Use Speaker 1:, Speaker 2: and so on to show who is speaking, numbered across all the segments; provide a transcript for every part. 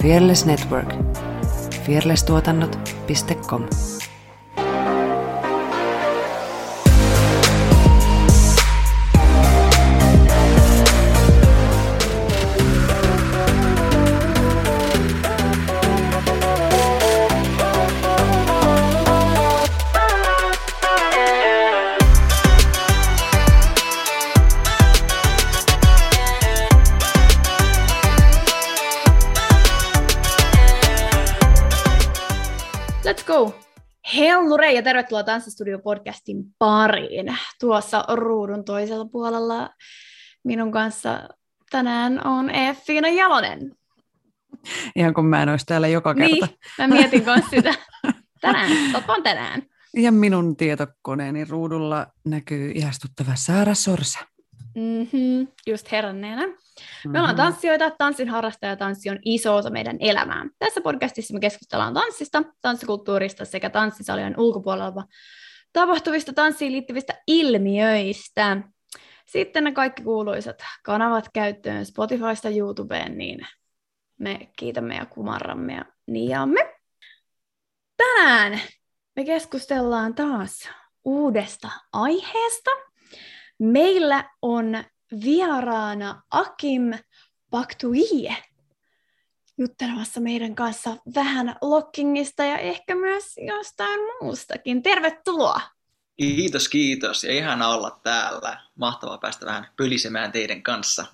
Speaker 1: Fearless Network. fearlesstuotannot.com
Speaker 2: Hellure ja tervetuloa Tanssistudio-podcastin pariin. Tuossa ruudun toisella puolella minun kanssa tänään on Effiina Jalonen.
Speaker 1: Ihan kun mä en olisi täällä joka kerta.
Speaker 2: Niin, mä mietin kanssa sitä. Tänään, on tänään.
Speaker 1: Ja minun tietokoneeni ruudulla näkyy ihastuttava Saara Sorsa.
Speaker 2: Mm-hmm, just heränneenä. Me ollaan tanssijoita, tanssin harrastaja tanssi on iso osa meidän elämää. Tässä podcastissa me keskustellaan tanssista, tanssikulttuurista sekä tanssisalien ulkopuolella tapahtuvista tanssiin liittyvistä ilmiöistä. Sitten ne kaikki kuuluisat kanavat käyttöön Spotifysta YouTubeen, niin me kiitämme ja kumarramme ja niaamme. Tänään me keskustellaan taas uudesta aiheesta. Meillä on vieraana Akim Baktuie juttelemassa meidän kanssa vähän lockingista ja ehkä myös jostain muustakin. Tervetuloa!
Speaker 3: Kiitos, kiitos. Ja ihana olla täällä. Mahtavaa päästä vähän pölisemään teidän kanssa.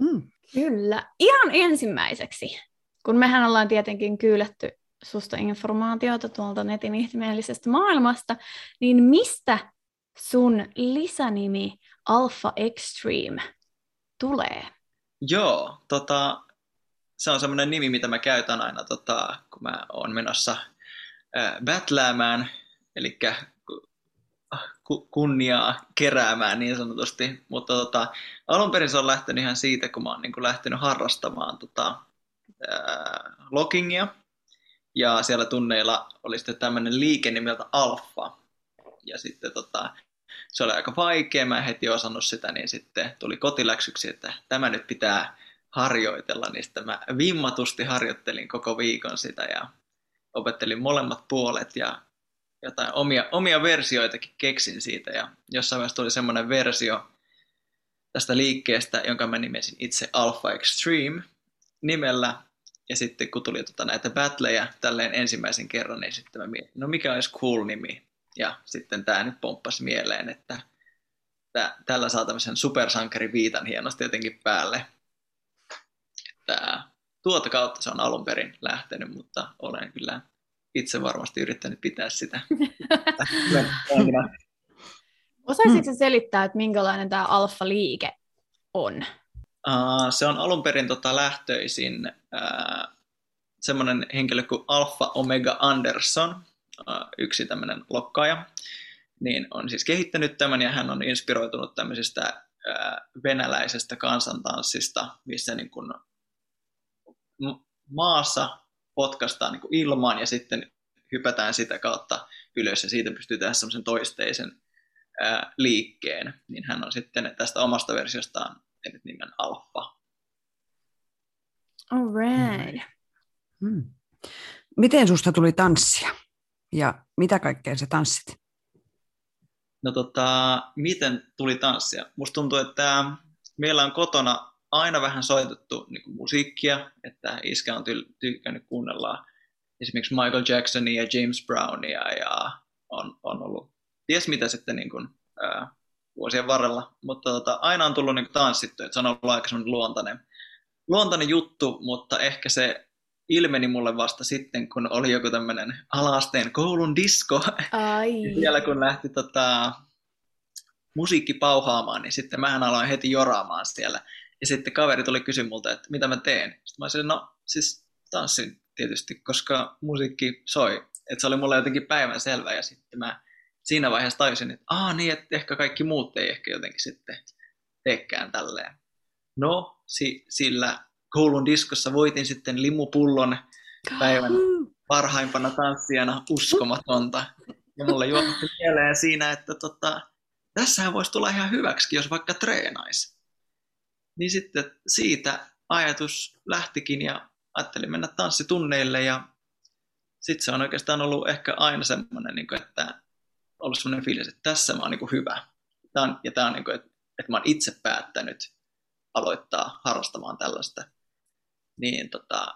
Speaker 2: Mm, kyllä. Ihan ensimmäiseksi, kun mehän ollaan tietenkin kyyletty susta informaatiota tuolta netin ihmeellisestä maailmasta, niin mistä sun lisänimi Alpha Extreme tulee?
Speaker 3: Joo, tota, se on semmoinen nimi, mitä mä käytän aina, tota, kun mä oon menossa äh, battläämään, eli ku, kunniaa keräämään niin sanotusti. Mutta tota, alun perin se on lähtenyt ihan siitä, kun mä oon niin kuin lähtenyt harrastamaan tota, äh, logingia. Ja siellä tunneilla oli sitten tämmöinen liike nimeltä Alfa. Ja sitten tota, se oli aika vaikea, mä en heti osannut sitä, niin sitten tuli kotiläksyksi, että tämä nyt pitää harjoitella, niin sitten mä vimmatusti harjoittelin koko viikon sitä ja opettelin molemmat puolet ja jotain omia, omia versioitakin keksin siitä. Ja jossain vaiheessa tuli semmoinen versio tästä liikkeestä, jonka mä nimesin itse Alpha Extreme nimellä. Ja sitten kun tuli tota näitä battleja tälleen ensimmäisen kerran, niin sitten mä mietin, no mikä olisi cool nimi. Ja sitten tämä nyt pomppasi mieleen, että tää, tällä saa tämmöisen viitan hienosti jotenkin päälle. Että tuota kautta se on alun perin lähtenyt, mutta olen kyllä itse varmasti yrittänyt pitää sitä.
Speaker 2: Osaisitko hmm. selittää, että minkälainen tämä alfa-liike on?
Speaker 3: Uh, se on alun perin tota lähtöisin uh, semmoinen henkilö kuin Alpha Omega Anderson, yksi tämmöinen lokkaaja, niin on siis kehittänyt tämän ja hän on inspiroitunut tämmöisestä venäläisestä kansantanssista, missä niin kuin maassa potkastaan niin kuin ilmaan ja sitten hypätään sitä kautta ylös ja siitä pystyy tehdä semmoisen toisteisen ää, liikkeen, niin hän on sitten tästä omasta versiostaan tehnyt nimen Alfa.
Speaker 2: All right.
Speaker 1: Hmm. Miten susta tuli tanssia? Ja mitä kaikkea sä tanssit?
Speaker 3: No tota, miten tuli tanssia? Musta tuntuu, että meillä on kotona aina vähän soitettu niin kuin musiikkia, että iskä on ty- tykkännyt kuunnella esimerkiksi Michael Jacksonia ja James Brownia ja on, on ollut ties mitä sitten niin kuin, ää, vuosien varrella, mutta tota, aina on tullut niin kuin tanssittu, että se on ollut aika luontainen, luontainen juttu, mutta ehkä se ilmeni mulle vasta sitten, kun oli joku tämmöinen alasteen koulun disko.
Speaker 2: Ai.
Speaker 3: Vielä kun lähti tota, musiikki pauhaamaan, niin sitten mä aloin heti joraamaan siellä. Ja sitten kaveri tuli kysyä multa, että mitä mä teen. Sitten mä sanoin, no siis tanssin tietysti, koska musiikki soi. Että se oli mulle jotenkin päivän selvä ja sitten mä siinä vaiheessa tajusin, että aah niin, että ehkä kaikki muut ei ehkä jotenkin sitten teekään tälleen. No, si- sillä koulun diskossa voitin sitten limupullon päivän parhaimpana tanssijana uskomatonta. Ja mulle juotti mieleen siinä, että tota, tässähän voisi tulla ihan hyväksi, jos vaikka treenaisi. Niin sitten siitä ajatus lähtikin ja ajattelin mennä tanssitunneille ja sitten se on oikeastaan ollut ehkä aina semmoinen, niin kuin, että ollut semmoinen fiilis, että tässä mä oon niin hyvä. Tämä on, ja tämä on, niin kuin, että, että mä oon itse päättänyt aloittaa harrastamaan tällaista. Niin tota,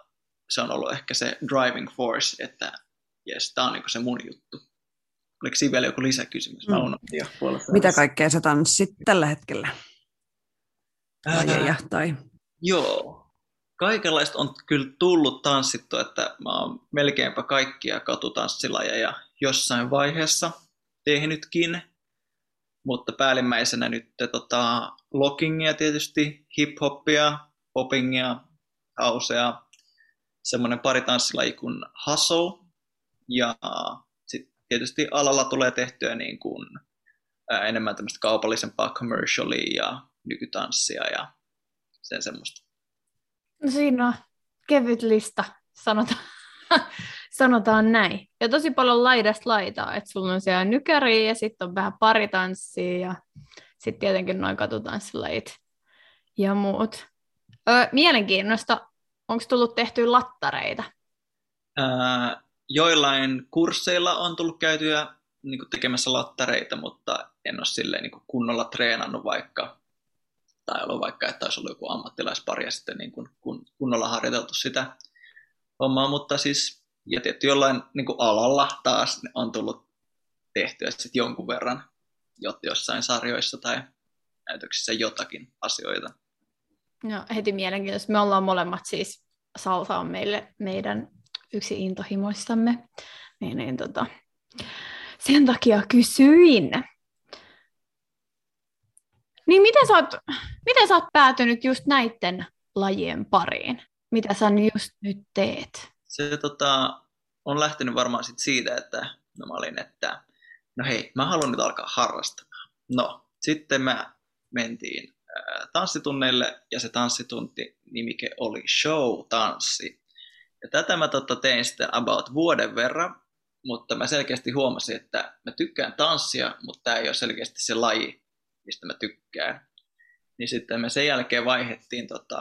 Speaker 3: se on ollut ehkä se driving force, että jes, tämä on niin se mun juttu. Oliko siinä vielä joku lisäkysymys? Mä mm. jo
Speaker 1: Mitä kaikkea sä tanssit tällä hetkellä? Lajeja tai...
Speaker 3: Joo. Kaikenlaista on kyllä tullut tanssittu, että mä oon melkeinpä kaikkia katutanssilajeja jossain vaiheessa tehnytkin. Mutta päällimmäisenä nyt tota, lockingia tietysti, hip-hoppia, poppingia, hausea, semmoinen pari tanssilaji kuin hustle. Ja sitten tietysti alalla tulee tehtyä niin kuin, ää, enemmän tämmöistä kaupallisempaa commercialia ja nykytanssia ja sen semmoista.
Speaker 2: No siinä on kevyt lista, sanotaan, sanotaan näin. Ja tosi paljon laidasta laitaa, että sulla on siellä nykäriä ja sitten on vähän paritanssia ja sitten tietenkin noin katutanssilajit ja muut. Öö, mielenkiinnosta, onko tullut tehty lattareita?
Speaker 3: Ää, joillain kursseilla on tullut käytyä niin kuin tekemässä lattareita, mutta en ole silleen niin kuin kunnolla treenannut vaikka, tai ollut vaikka, että olisi ollut joku ammattilaispari ja sitten niin kuin kun, kunnolla harjoiteltu sitä hommaa, mutta siis, ja tietty jollain niin kuin alalla taas on tullut tehtyä sitten jonkun verran jossain sarjoissa tai näytöksissä jotakin asioita.
Speaker 2: No heti mielenkiintoista. Me ollaan molemmat siis, salsa on meille meidän yksi intohimoistamme. Niin, niin tota, sen takia kysyin. Niin miten sä, oot, miten sä oot päätynyt just näiden lajien pariin? Mitä sä just nyt teet?
Speaker 3: Se tota, on lähtenyt varmaan sit siitä, että no mä olin, että no hei, mä haluan nyt alkaa harrastamaan. No, sitten mä mentiin tanssitunneille ja se tanssitunti nimike oli show-tanssi. Ja tätä mä totta tein sitten about vuoden verran, mutta mä selkeästi huomasin, että mä tykkään tanssia, mutta tämä ei ole selkeästi se laji, mistä mä tykkään. Niin sitten me sen jälkeen vaihettiin tota,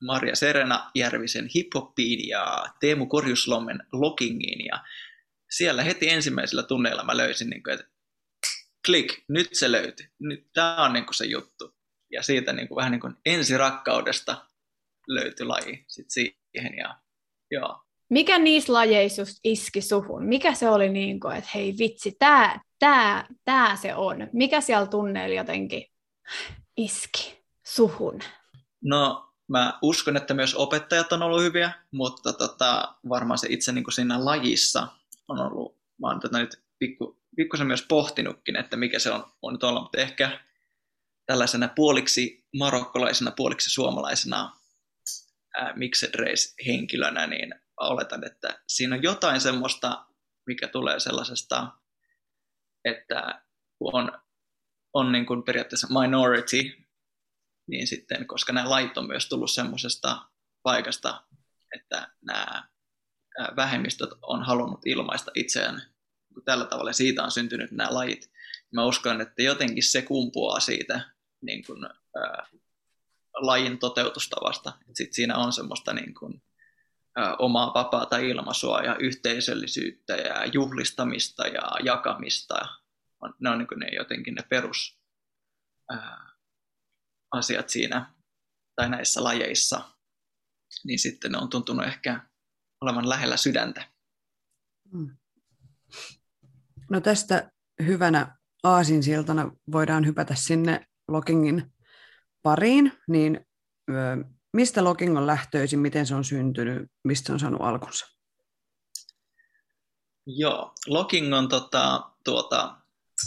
Speaker 3: Maria Serena Järvisen hiphoppiin ja Teemu Korjuslommen lockingiin ja siellä heti ensimmäisellä tunneilla mä löysin, niin kuin, että klik, nyt se löytyi. Nyt tämä on niin kuin se juttu. Ja siitä niin kuin, vähän niin kuin ensirakkaudesta löytyi laji sit siihen. Ja, joo.
Speaker 2: Mikä niissä lajeissa just iski suhun? Mikä se oli niin kuin, että hei vitsi, tämä tää, tää se on? Mikä siellä tunneilla jotenkin iski suhun?
Speaker 3: No mä uskon, että myös opettajat on ollut hyviä, mutta tota, varmaan se itse niin kuin siinä lajissa on ollut, mä oon tätä nyt pikku, pikkusen myös pohtinutkin, että mikä se on on olla, mutta ehkä tällaisena puoliksi marokkolaisena, puoliksi suomalaisena mixed race-henkilönä, niin oletan, että siinä on jotain semmoista, mikä tulee sellaisesta, että kun on, on niin kuin periaatteessa minority, niin sitten, koska nämä lait on myös tullut semmoisesta paikasta, että nämä vähemmistöt on halunnut ilmaista itseään tällä tavalla, siitä on syntynyt nämä lajit. Mä uskon, että jotenkin se kumpuaa siitä niin kuin, ää, lajin toteutustavasta. Sitten siinä on semmoista niin kuin, ää, omaa vapaata ilmaisua ja yhteisöllisyyttä ja juhlistamista ja jakamista. Ne on niin kuin ne jotenkin ne perus ää, asiat siinä tai näissä lajeissa. Niin sitten ne on tuntunut ehkä olevan lähellä sydäntä. Mm.
Speaker 1: No tästä hyvänä aasinsiltana voidaan hypätä sinne Lockingin pariin, niin mistä Locking on lähtöisin, miten se on syntynyt, mistä on saanut alkunsa?
Speaker 3: Joo, Locking on tota, tuota,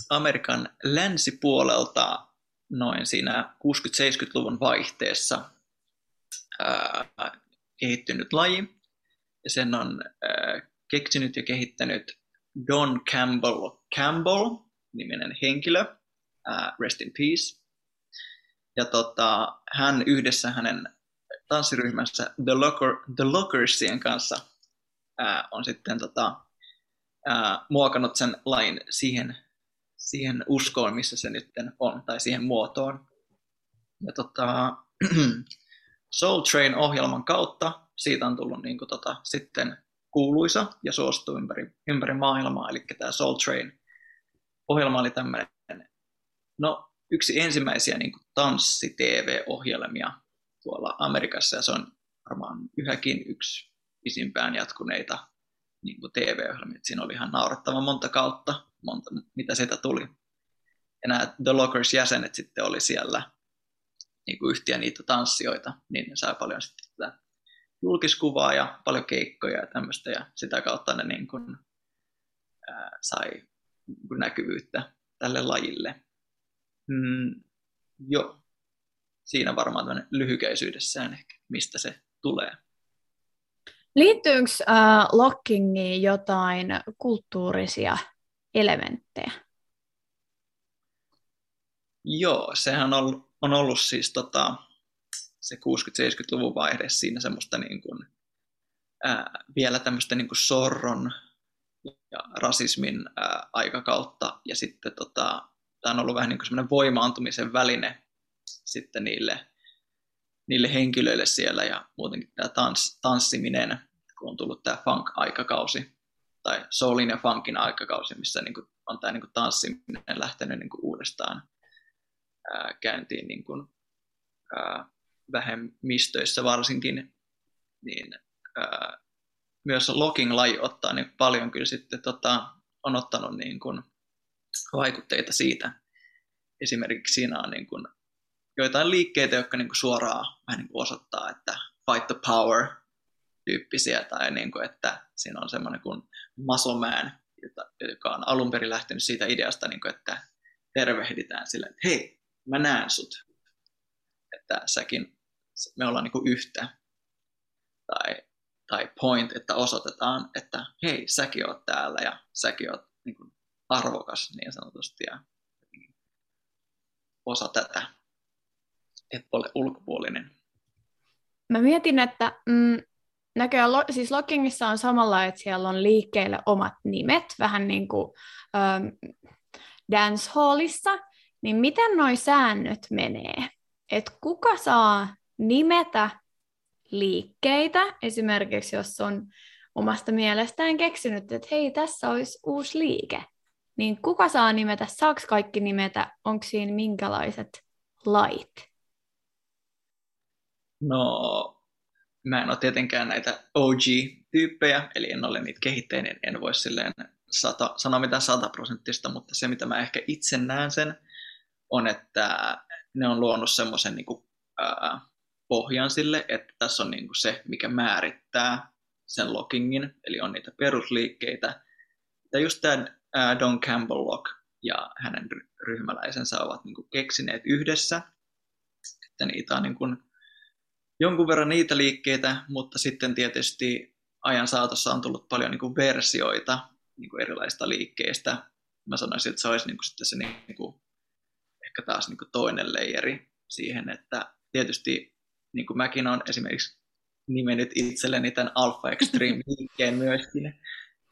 Speaker 3: Amerikan länsipuolelta noin siinä 60-70-luvun vaihteessa ää, kehittynyt laji. Ja sen on ää, keksinyt ja kehittänyt Don Campbell Campbell, niminen henkilö, ää, rest in peace. Ja tota, hän yhdessä hänen tanssiryhmänsä The, Locker, The Lockersien kanssa ää, on sitten tota, ää, muokannut sen lain siihen, siihen uskoon, missä se nyt on, tai siihen muotoon. Ja tota, Soul Train-ohjelman kautta siitä on tullut niin kuin, tota, sitten kuuluisa ja suosittu ympäri, ympäri maailmaa, eli tämä Soul Train ohjelma oli tämmöinen, no yksi ensimmäisiä niin kuin tanssi-TV-ohjelmia tuolla Amerikassa, ja se on varmaan yhäkin yksi pisimpään jatkuneita niin kuin TV-ohjelmia. Siinä oli ihan naurettava monta kautta, monta, mitä sitä tuli. Ja nämä The Lockers-jäsenet sitten oli siellä niin kuin yhtiä niitä tanssijoita, niin ne sai paljon sitten tätä julkiskuvaa ja paljon keikkoja ja tämmöistä, ja sitä kautta ne niin kuin, ää, sai niin näkyvyyttä tälle lajille. Mm, joo, siinä varmaan lyhykäisyydessään ehkä, mistä se tulee.
Speaker 2: Liittyykö äh, lockingiin jotain kulttuurisia elementtejä?
Speaker 3: Joo, sehän on ollut, on ollut siis tota, se 60-70-luvun vaihde siinä semmoista niin kuin, ää, vielä tämmöistä niin kuin sorron ja rasismin ää, aikakautta. Ja sitten tota, tämä on ollut vähän niin semmoinen voimaantumisen väline sitten niille, niille henkilöille siellä ja muutenkin tämä tans, tanssiminen, kun on tullut tämä funk-aikakausi tai soulin ja funkin aikakausi, missä niin kuin on tämä niin kuin tanssiminen lähtenyt niin kuin uudestaan ää, käyntiin niin kuin, ää, vähemmistöissä varsinkin, niin ää, myös locking-laji ottaa niin paljon kyllä sitten tota, on ottanut niin kuin vaikutteita siitä. Esimerkiksi siinä on niin kuin joitain liikkeitä, jotka niin kuin suoraan vähän niin kuin osoittaa, että fight the power tyyppisiä, tai niin kuin, että siinä on semmoinen kuin man, joka on alun perin lähtenyt siitä ideasta, niin kuin, että tervehditään sille, että hei, mä näen sut, että säkin, me ollaan niin kuin yhtä, tai, tai point, että osoitetaan, että hei, säkin oot täällä, ja säkin oot niin kuin arvokas niin sanotusti, ja osa tätä et ole ulkopuolinen.
Speaker 2: Mä mietin, että mm, näköjään lo, siis Lockingissa on samalla, että siellä on liikkeelle omat nimet, vähän niin kuin ähm, dancehallissa, niin miten noi säännöt menee? Et kuka saa nimetä liikkeitä, esimerkiksi jos on omasta mielestään keksinyt, että hei, tässä olisi uusi liike, niin kuka saa nimetä, saako kaikki nimetä, onko siinä minkälaiset lait?
Speaker 3: No, mä en ole tietenkään näitä OG-tyyppejä, eli en ole niitä kehittäjä, niin en voi silleen sata, sanoa mitään sataprosenttista, mutta se mitä mä ehkä itse näen sen, on, että ne on luonut semmoisen niin pohjan sille, että tässä on niin kuin se, mikä määrittää sen lockingin, eli on niitä perusliikkeitä. Ja just tämä Don Campbell Lock ja hänen ryhmäläisensä ovat niin kuin keksineet yhdessä, että niitä on niin kuin jonkun verran niitä liikkeitä, mutta sitten tietysti ajan saatossa on tullut paljon niin kuin versioita niin kuin erilaisista liikkeistä. Mä sanoisin, että se olisi niin kuin sitten se niin kuin, ehkä taas niin kuin toinen leijeri siihen, että tietysti niin kuin mäkin olen esimerkiksi nimennyt itselleni tämän Alpha Extreme liikkeen myöskin,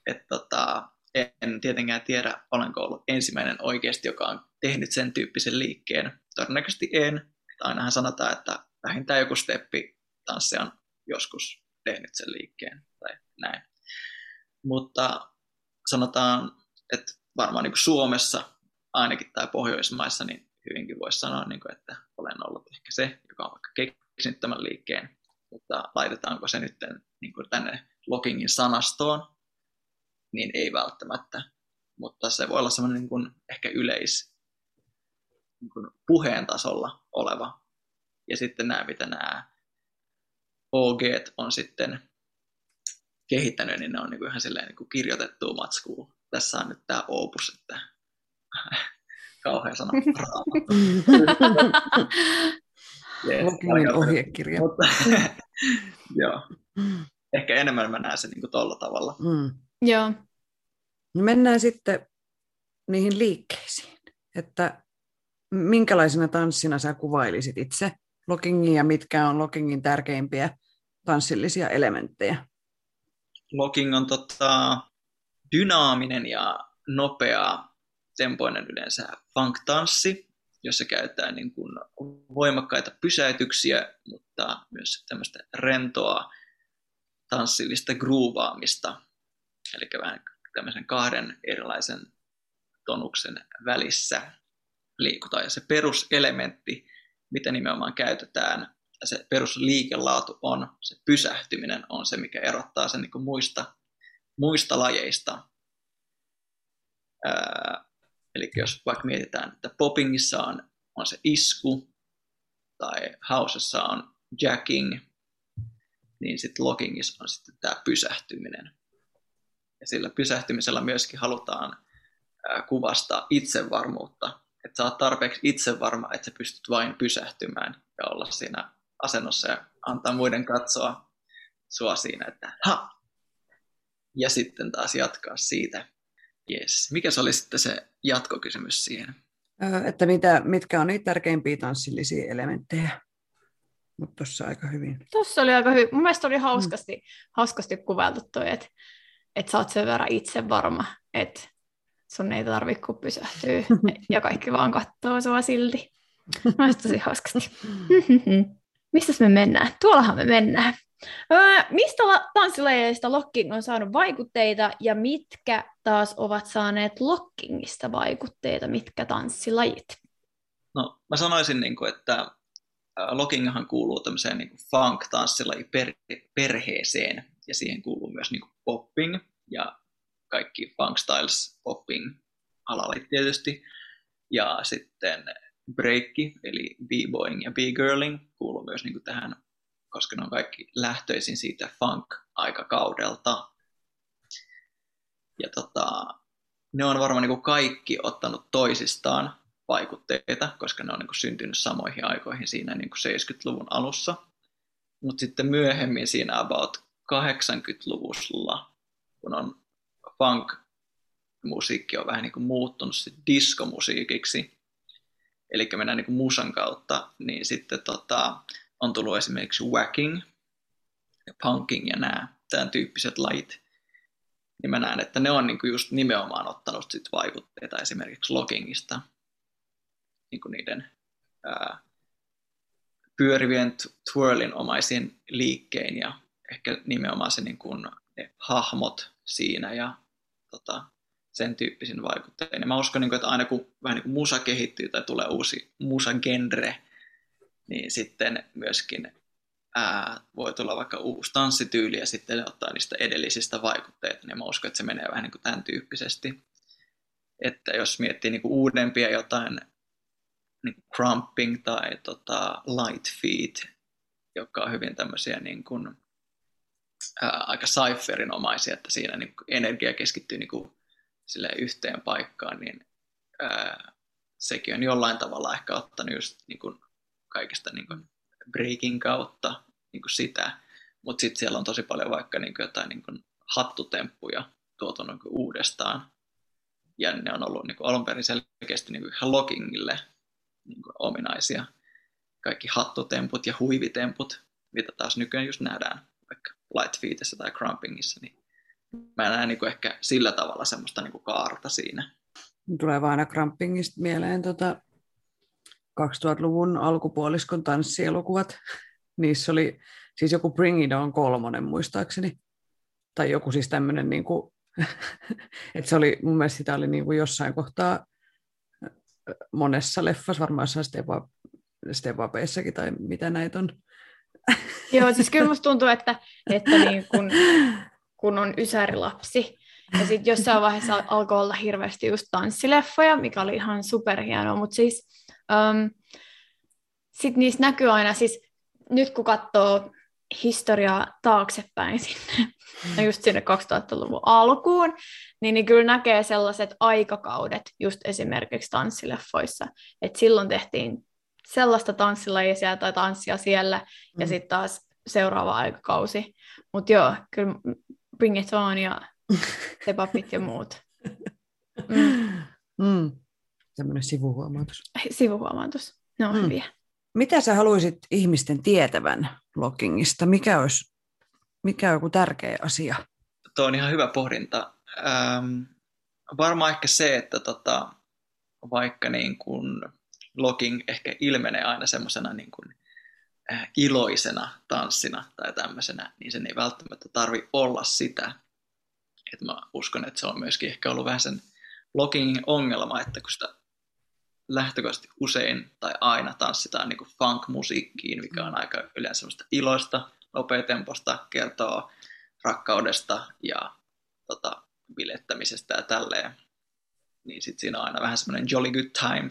Speaker 3: että tota, en tietenkään tiedä, olenko ollut ensimmäinen oikeasti, joka on tehnyt sen tyyppisen liikkeen. Todennäköisesti en. Ainahan sanotaan, että vähintään joku steppi tanssi on joskus tehnyt sen liikkeen tai näin. Mutta sanotaan, että varmaan niin Suomessa ainakin tai Pohjoismaissa niin hyvinkin voisi sanoa, niin kuin, että olen ollut ehkä se, joka on vaikka keksinyt tämän liikkeen, mutta laitetaanko se nyt niin kuin tänne loggingin sanastoon, niin ei välttämättä. Mutta se voi olla semmoinen niin kuin ehkä yleis niin kuin puheen tasolla oleva ja sitten nämä, mitä nämä OG on sitten kehittänyt, niin ne on niin kuin ihan silleen niin kuin kirjoitettu matskua. Tässä on nyt tämä opus, että kauhean sana
Speaker 1: ohjekirja. Mutta,
Speaker 3: joo. Ehkä enemmän mä näen sen niin tuolla tavalla. Mm.
Speaker 2: Joo.
Speaker 1: No mennään sitten niihin liikkeisiin. Että minkälaisena tanssina sä kuvailisit itse lockingin ja mitkä on lockingin tärkeimpiä tanssillisia elementtejä?
Speaker 3: Locking on tota, dynaaminen ja nopea tempoinen yleensä funk-tanssi, jossa käytetään niin kuin voimakkaita pysäytyksiä, mutta myös tämmöistä rentoa tanssillista groovaamista, eli vähän tämmöisen kahden erilaisen tonuksen välissä liikutaan. Ja se peruselementti, mitä nimenomaan käytetään, se perusliikelaatu on, se pysähtyminen on se, mikä erottaa sen niin muista, muista lajeista. Ää, eli jos vaikka mietitään, että poppingissa on, on se isku, tai hausessa on jacking, niin sitten lockingissa on sitten tämä pysähtyminen. Ja sillä pysähtymisellä myöskin halutaan kuvastaa itsevarmuutta. Että sä oot tarpeeksi itsevarma, että sä pystyt vain pysähtymään ja olla siinä asennossa ja antaa muiden katsoa sua siinä, että ha! Ja sitten taas jatkaa siitä. Yes. Mikä se oli sitten se jatkokysymys siihen?
Speaker 1: Että mitä, mitkä on niitä tärkeimpiä tanssillisia elementtejä? Mutta tuossa aika hyvin.
Speaker 2: Tuossa oli aika hyvin. Mun mielestä oli hauskasti, mm. hauskasti kuvailtu toi, että että sä oot sen verran itse varma, että sun ei tarvitse kuin pysähtyä ja kaikki vaan katsoo sua silti. Mielestäni tosi hauskasti. Mistä me mennään? Tuollahan me mennään. Öö, mistä tanssilajeista locking on saanut vaikutteita ja mitkä taas ovat saaneet lockingista vaikutteita, mitkä tanssilajit?
Speaker 3: No, mä sanoisin, niin kuin, että lockinghan kuuluu tämmöiseen niin funk-tanssilajiperheeseen ja siihen kuuluu myös niin kuin popping ja kaikki funk styles popping alalle tietysti. Ja sitten breakki, eli b-boying ja b-girling kuuluu myös niin kuin tähän, koska ne on kaikki lähtöisin siitä funk-aikakaudelta. Ja tota, ne on varmaan niin kuin kaikki ottanut toisistaan vaikutteita, koska ne on niin kuin syntynyt samoihin aikoihin siinä niin kuin 70-luvun alussa. Mutta sitten myöhemmin siinä about 80-luvulla, kun on funk-musiikki on vähän niin kuin muuttunut diskomusiikiksi, eli mennään niin kuin musan kautta, niin sitten tota, on tullut esimerkiksi whacking, punking ja nämä tämän tyyppiset lajit, niin mä näen, että ne on niin kuin just nimenomaan ottanut sit vaikutteita esimerkiksi lockingista, niin kuin niiden ää, pyörivien twirlin omaisiin liikkein ja ehkä nimenomaan se niin kuin, ne hahmot siinä ja tota, sen tyyppisin vaikuttein. Ja mä uskon, niin kuin, että aina kun vähän niin kuin musa kehittyy tai tulee uusi musagenre, niin sitten myöskin ää, voi tulla vaikka uusi tanssityyli ja sitten ottaa niistä edellisistä vaikutteita, niin mä uskon, että se menee vähän niin kuin tämän tyyppisesti. Että jos miettii niin kuin uudempia jotain niin kuin crumping tai tota, light feet, joka on hyvin tämmöisiä niin kuin, ää, aika cypherinomaisia, että siinä niin energia keskittyy niin kuin yhteen paikkaan, niin ää, sekin on jollain tavalla ehkä ottanut just niin kuin kaikesta niin kuin breakin kautta niin kuin sitä, mutta sitten siellä on tosi paljon vaikka niin kuin jotain niin kuin hattutemppuja tuotu niin kuin uudestaan, ja ne on ollut niin kuin alun perin selkeästi niin kuin ihan lockingille niin kuin ominaisia. Kaikki hattutemput ja huivitemput, mitä taas nykyään just nähdään vaikka Lightfeetissä tai Crumpingissa, niin mä näen niin kuin ehkä sillä tavalla semmoista niin kuin kaarta siinä.
Speaker 1: Tulee vaan aina Crumpingista mieleen tota 2000-luvun alkupuoliskon tanssielokuvat. Niissä oli siis joku Bring It On kolmonen muistaakseni. Tai joku siis tämmöinen, niin kuin, että se oli, mun mielestä sitä oli niin kuin jossain kohtaa monessa leffassa, varmaan jossain Steva, Stevapeissakin tai mitä näitä on.
Speaker 2: Joo, siis kyllä musta tuntuu, että, että niin kun, kun on ysärilapsi, ja sitten jossain vaiheessa alkoi olla hirveästi just tanssileffoja, mikä oli ihan superhienoa, mutta siis um, sitten niissä näkyy aina, siis nyt kun katsoo historiaa taaksepäin sinne, mm. just sinne 2000-luvun alkuun, niin, niin kyllä näkee sellaiset aikakaudet just esimerkiksi tanssileffoissa, että silloin tehtiin sellaista tanssilajia tai tanssia siellä, mm. ja sitten taas seuraava aikakausi. Mutta joo, kyllä Bring It On ja Tepapit ja muut.
Speaker 1: Mm. Mm. Tämmöinen sivuhuomautus.
Speaker 2: Sivuhuomautus, ne on mm. hyviä.
Speaker 1: Mitä sä haluaisit ihmisten tietävän loggingista? Mikä olisi mikä on joku tärkeä asia?
Speaker 3: Tuo on ihan hyvä pohdinta. Ähm, varmaan ehkä se, että tota, vaikka niin kun logging ehkä ilmenee aina semmoisena niin kun, äh, iloisena tanssina tai tämmöisenä, niin sen ei välttämättä tarvi olla sitä. Et mä uskon, että se on myöskin ehkä ollut vähän sen loggingin ongelma, että kun sitä lähtökohtaisesti usein tai aina tanssitaan niin kuin funk-musiikkiin, mikä on aika yleensä semmoista iloista, nopeatemposta, kertoo rakkaudesta ja tota, bilettämisestä ja tälleen, niin sitten siinä on aina vähän semmoinen jolly good time.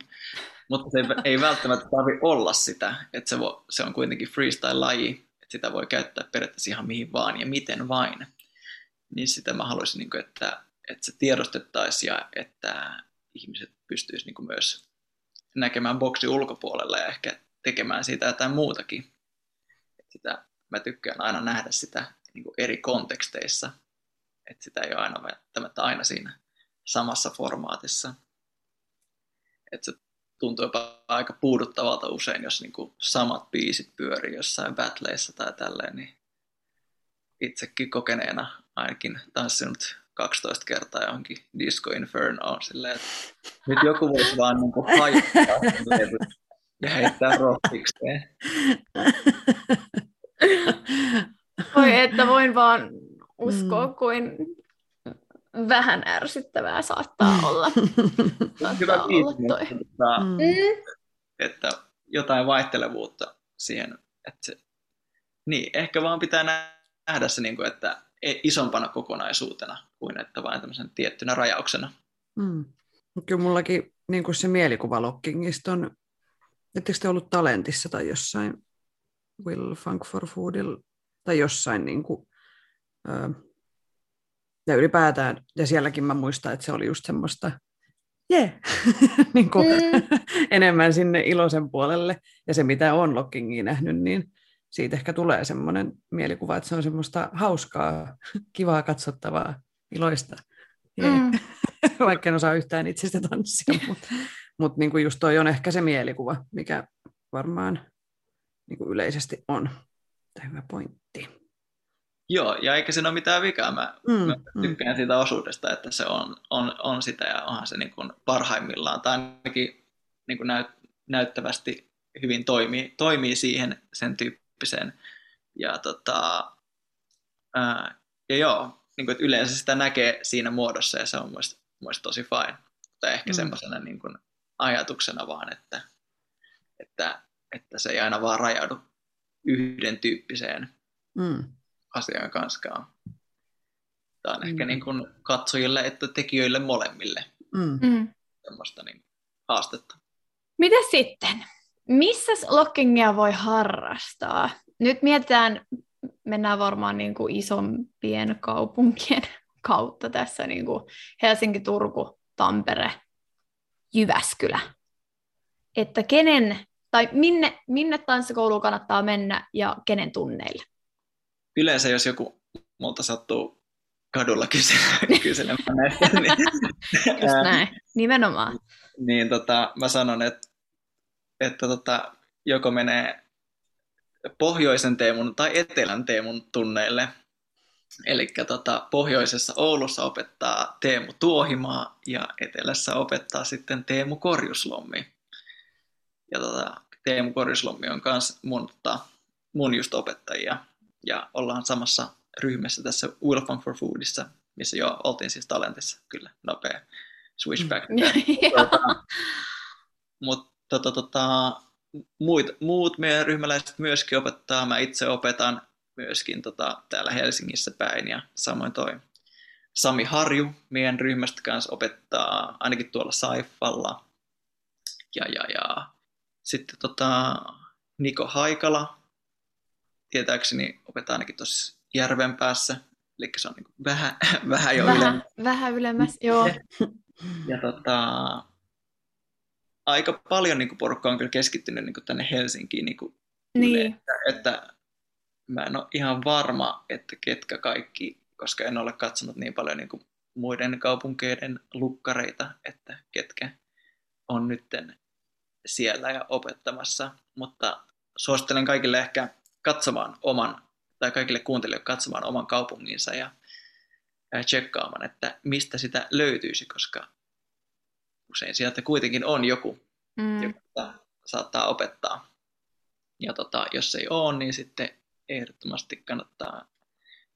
Speaker 3: Mutta se ei välttämättä tarvi olla sitä, että se, vo, se on kuitenkin freestyle-laji, että sitä voi käyttää periaatteessa ihan mihin vaan ja miten vain. Niin sitä mä haluaisin, niin kuin, että, että se tiedostettaisiin ja että ihmiset pystyisivät niin myös näkemään boksi ulkopuolella ja ehkä tekemään siitä jotain muutakin. Sitä, mä tykkään aina nähdä sitä niin kuin eri konteksteissa, että sitä ei ole aina välttämättä aina siinä samassa formaatissa. Että se tuntuu jopa aika puuduttavalta usein, jos niin kuin samat biisit pyörii jossain battleissa tai tälleen, niin itsekin kokeneena ainakin tanssinut 12 kertaa johonkin Disco Inferno silleen, että nyt joku voisi vaan niin kuin hajottaa ja heittää rottikseen.
Speaker 2: Voi että voin vaan uskoa, mm. kuin vähän ärsyttävää saattaa olla.
Speaker 3: saattaa Hyvä olla toi. Mutta, mm. että jotain vaihtelevuutta siihen. Että se, niin, ehkä vaan pitää nähdä se, niin kuin, että e- isompana kokonaisuutena kuin että vain tämmöisen tiettynä rajauksena.
Speaker 1: Mm. Kyllä mullakin niin kuin se mielikuva Lockingista on, ettekö te ollut talentissa tai jossain Will Funk for Foodilla tai jossain niin kuin, ja ylipäätään, ja sielläkin mä muistan, että se oli just semmoista, jee, yeah. niin kuin, mm. enemmän sinne iloisen puolelle. Ja se, mitä on Lockingia nähnyt, niin siitä ehkä tulee semmoinen mielikuva, että se on semmoista hauskaa, kivaa, katsottavaa, iloista. Yeah. Mm. Vaikka en osaa yhtään itsestä tanssia, mutta mut niin kuin just toi on ehkä se mielikuva, mikä varmaan niin kuin yleisesti on. Tämä hyvä pointti.
Speaker 3: Joo, ja eikä siinä ole mitään vikaa. Mä, mm, mä mm. tykkään mm. siitä osuudesta, että se on, on, on sitä ja onhan se niin kuin parhaimmillaan. Tai ainakin niin kuin näyt, näyttävästi hyvin toimii, toimii siihen sen tyyppiseen. Ja, tota, ää, ja joo, niin kuin, että yleensä sitä näkee siinä muodossa ja se on muista, muista tosi fine. Tai ehkä mm. semmoisena niin kuin ajatuksena vaan, että, että, että se ei aina vaan rajaudu yhden tyyppiseen mm asian kanssa. Tämä on mm. ehkä niin kuin katsojille että tekijöille molemmille mm. mm. semmoista niin haastetta.
Speaker 2: Mitä sitten? Missä lockingia voi harrastaa? Nyt mietitään, mennään varmaan niin kuin isompien kaupunkien kautta tässä niin kuin Helsinki, Turku, Tampere, Jyväskylä. Että kenen tai minne, minne tanssikouluun kannattaa mennä ja kenen tunneille?
Speaker 3: Yleensä jos joku multa sattuu kadulla kyselemään näistä, niin,
Speaker 2: Just näin, nimenomaan.
Speaker 3: Niin tota, mä sanon, että, että tota, joko menee pohjoisen teemun tai etelän teemun tunneille. Eli tota, pohjoisessa Oulussa opettaa Teemu Tuohimaa ja etelässä opettaa sitten Teemu Korjuslommi. Ja tota, Teemu Korjuslommi on myös mun, tota, mun just opettajia ja ollaan samassa ryhmässä tässä Will Funk for Foodissa, missä jo oltiin siis talentissa, kyllä, nopea switchback. Mm. tota, mutta tota, tota, muut, muut meidän ryhmäläiset myöskin opettaa, mä itse opetan myöskin tota, täällä Helsingissä päin. Ja samoin toi Sami Harju meidän ryhmästä kanssa opettaa ainakin tuolla Saifalla. Ja, ja, ja sitten tota, Niko Haikala tietääkseni opetaan ainakin tuossa järven päässä, eli se on niin vähän, vähän jo
Speaker 2: vähän, ylemmäs. Vähän ylemmäs, joo. Ja,
Speaker 3: tota, aika paljon niin kuin porukka on kyllä keskittynyt niin kuin tänne Helsinkiin. Niin, kuin niin. Että, että mä en ole ihan varma, että ketkä kaikki, koska en ole katsonut niin paljon niin kuin muiden kaupunkeiden lukkareita, että ketkä on nytten siellä ja opettamassa, mutta suosittelen kaikille ehkä katsomaan oman, tai kaikille kuuntelijoille katsomaan oman kaupunginsa ja, tsekkaamaan, että mistä sitä löytyisi, koska usein sieltä kuitenkin on joku, mm. joka saattaa opettaa. Ja tota, jos ei ole, niin sitten ehdottomasti kannattaa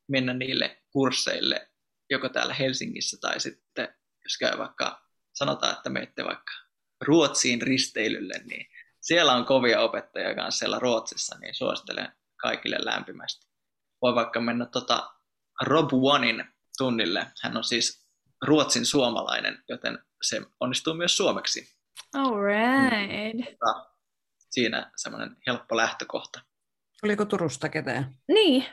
Speaker 3: mennä niille kursseille, joko täällä Helsingissä tai sitten, jos käy vaikka, sanotaan, että menette vaikka Ruotsiin risteilylle, niin siellä on kovia opettajia kanssa siellä Ruotsissa, niin suosittelen kaikille lämpimästi. Voi vaikka mennä tota Rob Onein tunnille. Hän on siis Ruotsin suomalainen, joten se onnistuu myös suomeksi.
Speaker 2: All right.
Speaker 3: Siinä semmoinen helppo lähtökohta.
Speaker 1: Oliko Turusta ketään?
Speaker 2: Niin.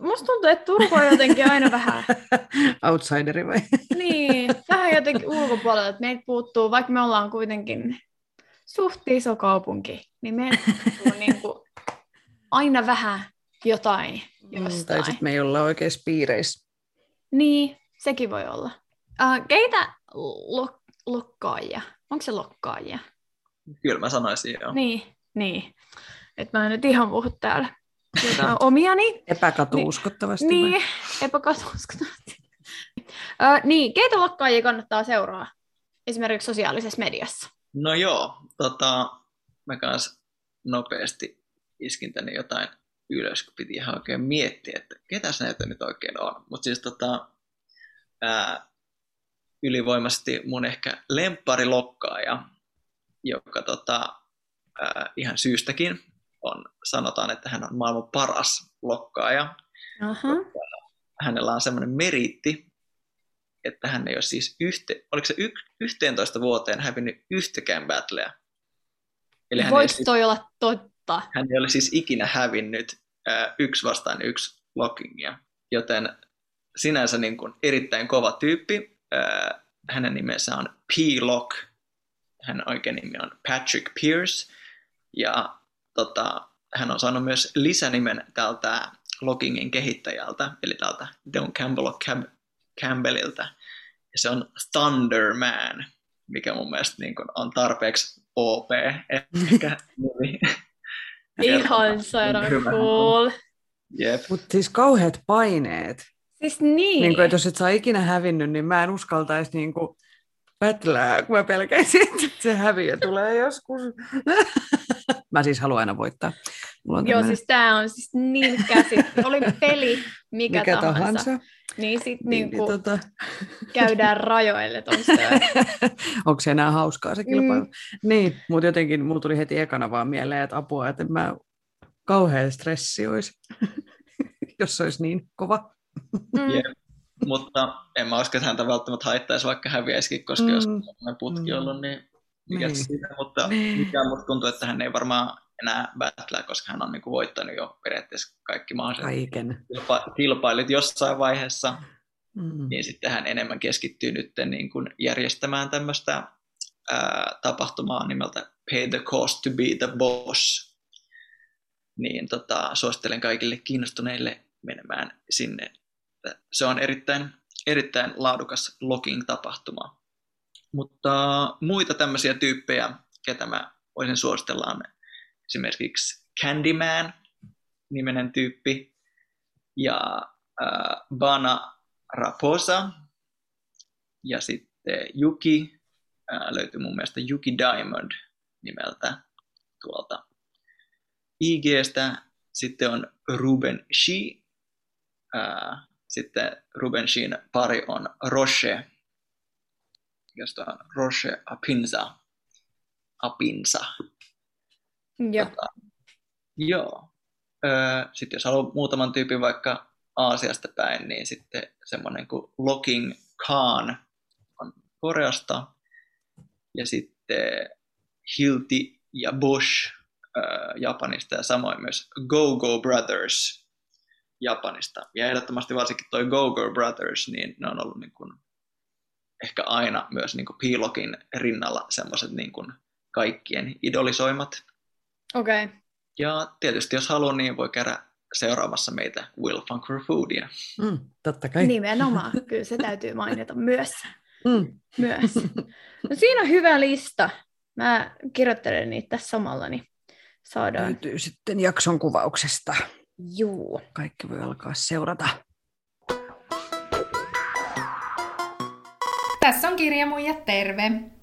Speaker 2: Musta tuntuu, että Turku on jotenkin aina vähän...
Speaker 1: Outsideri vai?
Speaker 2: niin, vähän jotenkin ulkopuolella, että meiltä puuttuu, vaikka me ollaan kuitenkin suht iso kaupunki, niin meiltä puuttuu niin kuin aina vähän jotain jostain.
Speaker 1: Mm, tai sitten me ei olla oikeissa piireissä.
Speaker 2: Niin, sekin voi olla. Uh, keitä lo- lokkaajia? Onko se lokkaajia?
Speaker 3: Kyllä mä sanoisin, joo.
Speaker 2: Niin, niin. Että mä en nyt ihan puhu täällä jotain omiani.
Speaker 1: Epäkatuuskottavasti.
Speaker 2: Niin,
Speaker 1: vai?
Speaker 2: niin epäkatuuskottavasti. uh, niin, keitä lokkaajia kannattaa seuraa esimerkiksi sosiaalisessa mediassa?
Speaker 3: No joo, tota, mä kans nopeasti iskin tänne jotain ylös, kun piti ihan oikein miettiä, että ketäs näitä nyt oikein on. Mutta siis tota, ää, ylivoimaisesti mun ehkä lempparilokkaaja, joka tota, ää, ihan syystäkin on, sanotaan, että hän on maailman paras lokkaaja.
Speaker 2: Aha.
Speaker 3: Hänellä on semmoinen meriitti, että hän ei ole siis yhte, oliko se y, 11 vuoteen hävinnyt yhtäkään battleä. Eli hän
Speaker 2: Voiko
Speaker 3: siis,
Speaker 2: toi olla totta?
Speaker 3: hän ei ole siis ikinä hävinnyt ää, yksi vastaan yksi lockingia, joten sinänsä niin kuin erittäin kova tyyppi. Ää, hänen nimensä on P-Lock. Hänen oikein nimi on Patrick Pierce. Ja tota, hän on saanut myös lisänimen tältä loggingin kehittäjältä, eli tältä Don Campbell Cam- Campbellilta. Ja se on Thunderman, mikä mun mielestä niin kuin on tarpeeksi OP ehkä.
Speaker 2: Ihan sairaan
Speaker 3: Hyvä.
Speaker 2: cool.
Speaker 3: Jep.
Speaker 1: Mutta siis kauheat paineet.
Speaker 2: Siis niin.
Speaker 1: Niin kuin, että jos et saa ikinä hävinnyt, niin mä en uskaltaisi niin kuin pätlää, kun mä pelkäisin, että se häviö tulee joskus. mä siis haluan aina voittaa. Mulla on
Speaker 2: Joo,
Speaker 1: tämmönen-
Speaker 2: siis tää on siis niin käsit. Oli peli mikä,
Speaker 1: mikä
Speaker 2: tahansa.
Speaker 1: tahansa.
Speaker 2: Niin sit
Speaker 1: Niin,
Speaker 2: niin,
Speaker 1: niin, tota,
Speaker 2: käydään rajoille, että onko se...
Speaker 1: onko se enää hauskaa se kilpailu. Mm. Niin, mutta jotenkin mulla tuli heti ekana vaan mieleen, että apua, että mä kauhean stressi olisi, jos se olisi niin kova.
Speaker 2: Mm.
Speaker 3: Jep. Mutta en mä usko, että häntä välttämättä haittaisi, vaikka häviäisikin, koska
Speaker 1: Mm.
Speaker 3: jos on putki
Speaker 1: Mm.
Speaker 3: ollut, niin mikä
Speaker 1: Niin.
Speaker 3: siitä. Mutta
Speaker 1: Niin.
Speaker 3: mikä musta tuntuu, että hän ei varmaan enää battlea, koska hän on niin kuin voittanut jo periaatteessa kaikki mahdolliset
Speaker 1: Kaiken.
Speaker 3: kilpa- kilpailut jossain vaiheessa,
Speaker 1: Mm.
Speaker 3: niin sitten hän enemmän keskittyy nyt niin kuin järjestämään tämmöistä ää, tapahtumaa nimeltä Pay the Cost to be the Boss. Niin tota, suosittelen kaikille kiinnostuneille menemään sinne. Se on erittäin, erittäin laadukas logging-tapahtuma. Mutta muita tämmöisiä tyyppejä, ketä mä voisin suositella, on esimerkiksi Candyman nimenen tyyppi ja äh, Bana Raposa ja sitten Yuki, ää, löytyy mun mielestä Yuki Diamond nimeltä tuolta IGstä. Sitten on Ruben Shi, ää, sitten Ruben Shin pari on Roche, josta on Roche Apinsa. Apinsa.
Speaker 2: Joo.
Speaker 3: Tota, joo. Öö, sitten jos haluaa muutaman tyypin vaikka Aasiasta päin, niin sitten semmoinen kuin Locking Khan on Koreasta. Ja sitten Hilti ja Bosch öö, Japanista ja samoin myös Go-Go Brothers Japanista. Ja ehdottomasti varsinkin toi Go-Go Brothers, niin ne on ollut niin kuin ehkä aina myös niin kuin P-Lockin rinnalla semmoiset niin kuin kaikkien idolisoimat.
Speaker 2: Okei. Okay.
Speaker 3: Ja tietysti jos haluaa, niin voi käydä seuraamassa meitä Will Funker Foodia.
Speaker 1: Mm, totta kai.
Speaker 2: Nimenomaan. Kyllä se täytyy mainita myös.
Speaker 1: Mm.
Speaker 2: myös. No siinä on hyvä lista. Mä kirjoittelen niitä tässä samalla, niin saadaan.
Speaker 1: Löytyy sitten jakson kuvauksesta.
Speaker 2: Juu.
Speaker 1: Kaikki voi alkaa seurata.
Speaker 4: Tässä on Kirjamuijat terve!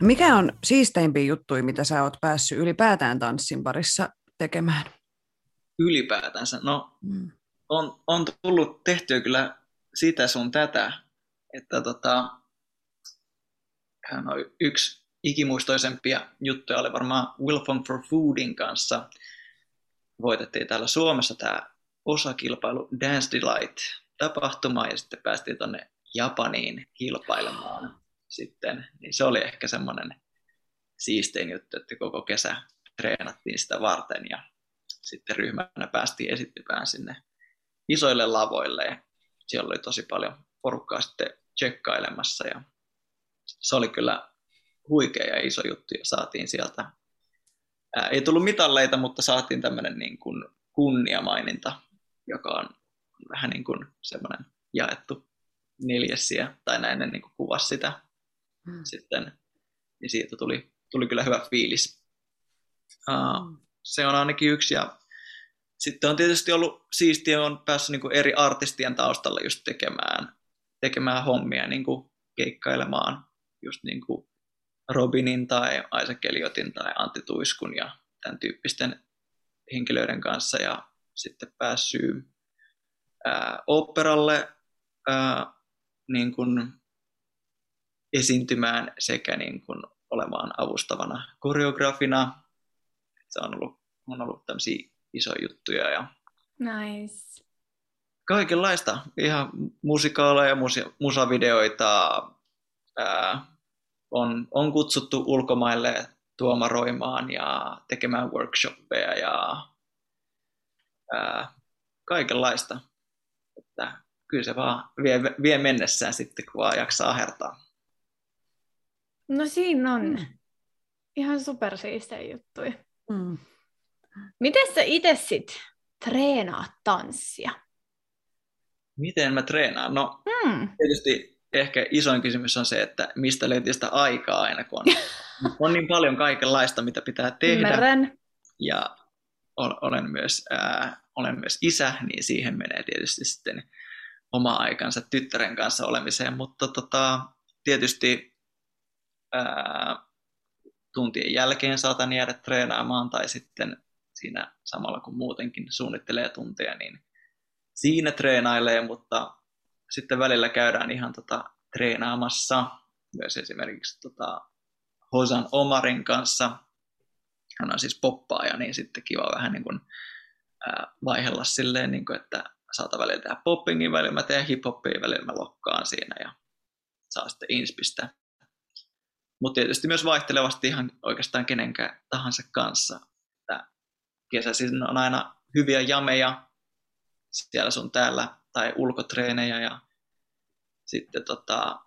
Speaker 1: Mikä on siisteimpiä juttuja, mitä sä oot päässyt ylipäätään tanssin parissa tekemään?
Speaker 3: Ylipäätänsä? No, mm. on, on tullut tehtyä kyllä sitä sun tätä, että tota, no, yksi ikimuistoisempia juttuja oli varmaan Wilfon for Foodin kanssa. Voitettiin täällä Suomessa tämä osakilpailu Dance Delight tapahtuma ja sitten päästiin tuonne Japaniin kilpailemaan sitten. Niin se oli ehkä semmoinen siistein juttu, että koko kesä treenattiin sitä varten ja sitten ryhmänä päästiin esittymään sinne isoille lavoille ja siellä oli tosi paljon porukkaa sitten tsekkailemassa ja se oli kyllä huikea ja iso juttu ja saatiin sieltä, ää, ei tullut mitalleita, mutta saatiin tämmöinen niin kuin kunniamaininta, joka on vähän niin kuin semmoinen jaettu neljässiä, tai näin niin kuin kuvasi sitä mm. sitten, niin siitä tuli, tuli kyllä hyvä fiilis. Uh, se on ainakin yksi, ja sitten on tietysti ollut siistiä, on päässyt niin kuin eri artistien taustalla just tekemään, tekemään hommia, niin kuin keikkailemaan just niin kuin Robinin tai Isaac Elliotin tai Antti Tuiskun ja tämän tyyppisten henkilöiden kanssa ja sitten päässyt ää, operalle ää, niin kuin esiintymään sekä niin kuin olemaan avustavana koreografina. Se on ollut, on ollut tämmöisiä isoja juttuja ja
Speaker 2: nice.
Speaker 3: kaikenlaista. Ihan musikaaleja, musa, musavideoita, ää, on, on kutsuttu ulkomaille tuomaroimaan ja tekemään workshoppeja ja ää, kaikenlaista. Että kyllä se vaan vie, vie mennessään sitten, kun vaan jaksaa hertaa.
Speaker 2: No siinä on mm. ihan supersiistejä juttuja. Mm. Miten sä itse sit treenaat tanssia?
Speaker 3: Miten mä treenaan? No mm. tietysti ehkä isoin kysymys on se, että mistä löytyy sitä aikaa aina, kun on, on niin paljon kaikenlaista, mitä pitää tehdä.
Speaker 2: Ymmärrän.
Speaker 3: Ja olen myös, ää, olen myös isä, niin siihen menee tietysti sitten oma aikansa tyttären kanssa olemiseen, mutta tota, tietysti tuntien jälkeen saatan jäädä treenaamaan tai sitten siinä samalla kun muutenkin suunnittelee tunteja, niin siinä treenailee, mutta sitten välillä käydään ihan tota, treenaamassa myös esimerkiksi tota, Hosan Omarin kanssa. Hän on siis poppaaja, niin sitten kiva vähän niin kuin, ää, vaihella silleen, niin kuin, että saata välillä tehdä poppingin, välillä mä teen hip-hoppia, välillä mä lokkaan siinä ja saa sitten inspistä. Mutta tietysti myös vaihtelevasti ihan oikeastaan kenenkään tahansa kanssa. Että kesäisin on aina hyviä jameja siellä sun täällä tai ulkotreenejä ja sitten tota,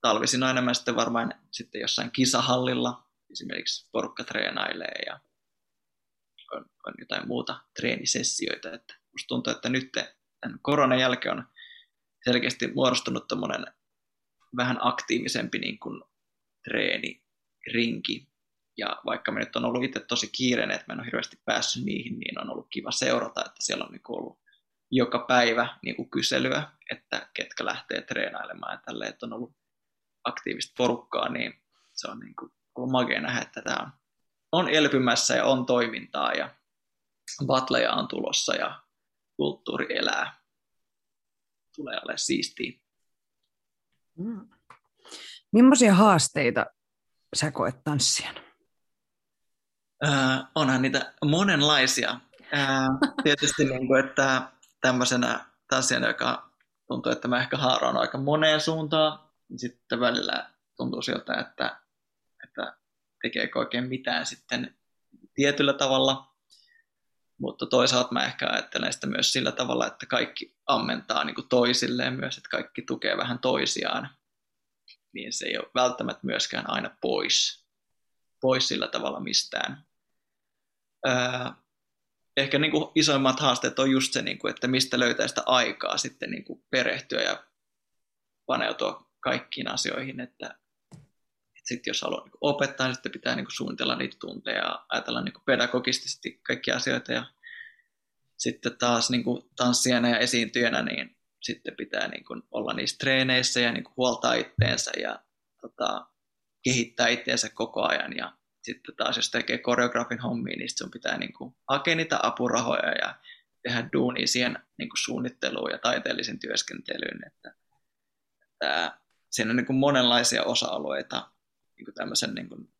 Speaker 3: talvisin on enemmän sitten varmaan sitten jossain kisahallilla esimerkiksi porukka treenailee ja on, on jotain muuta treenisessioita. Että musta tuntuu, että nyt tämän koronan jälkeen on selkeästi muodostunut vähän aktiivisempi niin kuin treenirinki. Ja vaikka me nyt on ollut itse tosi kiireinen, että mä en ole hirveästi päässyt niihin, niin on ollut kiva seurata, että siellä on niin ollut joka päivä niin kuin kyselyä, että ketkä lähtee treenailemaan ja tälleen, että on ollut aktiivista porukkaa, niin se on niin kuin ollut nähdä, että tämä on, on elpymässä ja on toimintaa ja battleja on tulossa ja kulttuuri elää. Tulee olemaan siistiä.
Speaker 1: Mm. Millaisia haasteita sä koet tanssijana?
Speaker 3: Öö, onhan niitä monenlaisia. Öö, tietysti, niin kuin, että tämmöisenä tanssijana, joka tuntuu, että mä ehkä haaraan aika moneen suuntaan, niin sitten välillä tuntuu siltä, että, että tekeekö oikein mitään sitten tietyllä tavalla. Mutta toisaalta mä ehkä ajattelen sitä myös sillä tavalla, että kaikki ammentaa niin kuin toisilleen myös, että kaikki tukee vähän toisiaan. Niin se ei ole välttämättä myöskään aina pois, pois sillä tavalla mistään. Öö, ehkä niin kuin isoimmat haasteet on just se, niin kuin, että mistä löytää sitä aikaa sitten niin kuin perehtyä ja paneutua kaikkiin asioihin, että, että sitten jos haluaa niin opettaa, niin sitten pitää niin kuin suunnitella niitä tunteja ja ajatella niin kuin pedagogisesti kaikkia asioita ja sitten taas niin kuin tanssijana ja esiintyjänä, niin sitten pitää niin kuin olla niissä treeneissä ja niin kuin huoltaa itteensä ja tota, kehittää itteensä koko ajan ja sitten taas jos tekee koreografin hommia, niin sun pitää niin kuin hakea niitä apurahoja ja tehdä duunia siihen niin kuin suunnitteluun ja taiteellisen työskentelyyn. Että, että siinä on niin kuin monenlaisia osa-alueita niin kuin tämmöisen niin kuin,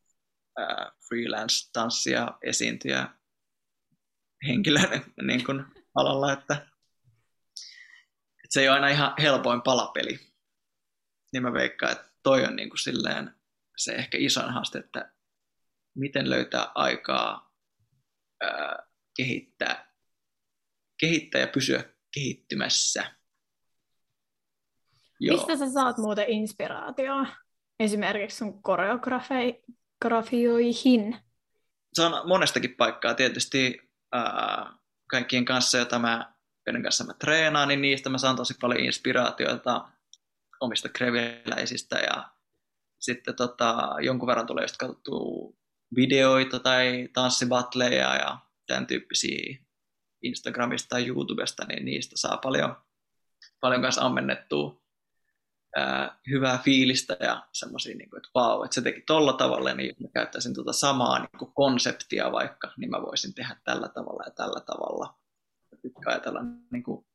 Speaker 3: ää, freelance-tanssia, esiintyjä henkilön niin kuin alalla, että, että se ei ole aina ihan helpoin palapeli. Niin mä veikkaan, että toi on niin kuin silleen se ehkä isoin haaste, että miten löytää aikaa ää, kehittää, kehittää ja pysyä kehittymässä.
Speaker 2: Joo. Mistä sä saat muuten inspiraatioa esimerkiksi sun koreografioihin?
Speaker 3: Se on monestakin paikkaa tietysti ää, kaikkien kanssa, joita mä, joiden kanssa mä treenaan, niin niistä mä saan tosi paljon inspiraatiota omista kreviläisistä ja sitten tota, jonkun verran tulee just katsottua videoita tai tanssibattleja ja tämän tyyppisiä Instagramista tai YouTubesta, niin niistä saa paljon, paljon kanssa ammennettua ää, hyvää fiilistä ja semmoisia, niin kuin, että vau, että se teki tolla tavalla, niin jos mä käyttäisin tuota samaa niin kuin konseptia vaikka, niin mä voisin tehdä tällä tavalla ja tällä tavalla. Ajatella, niin kuin,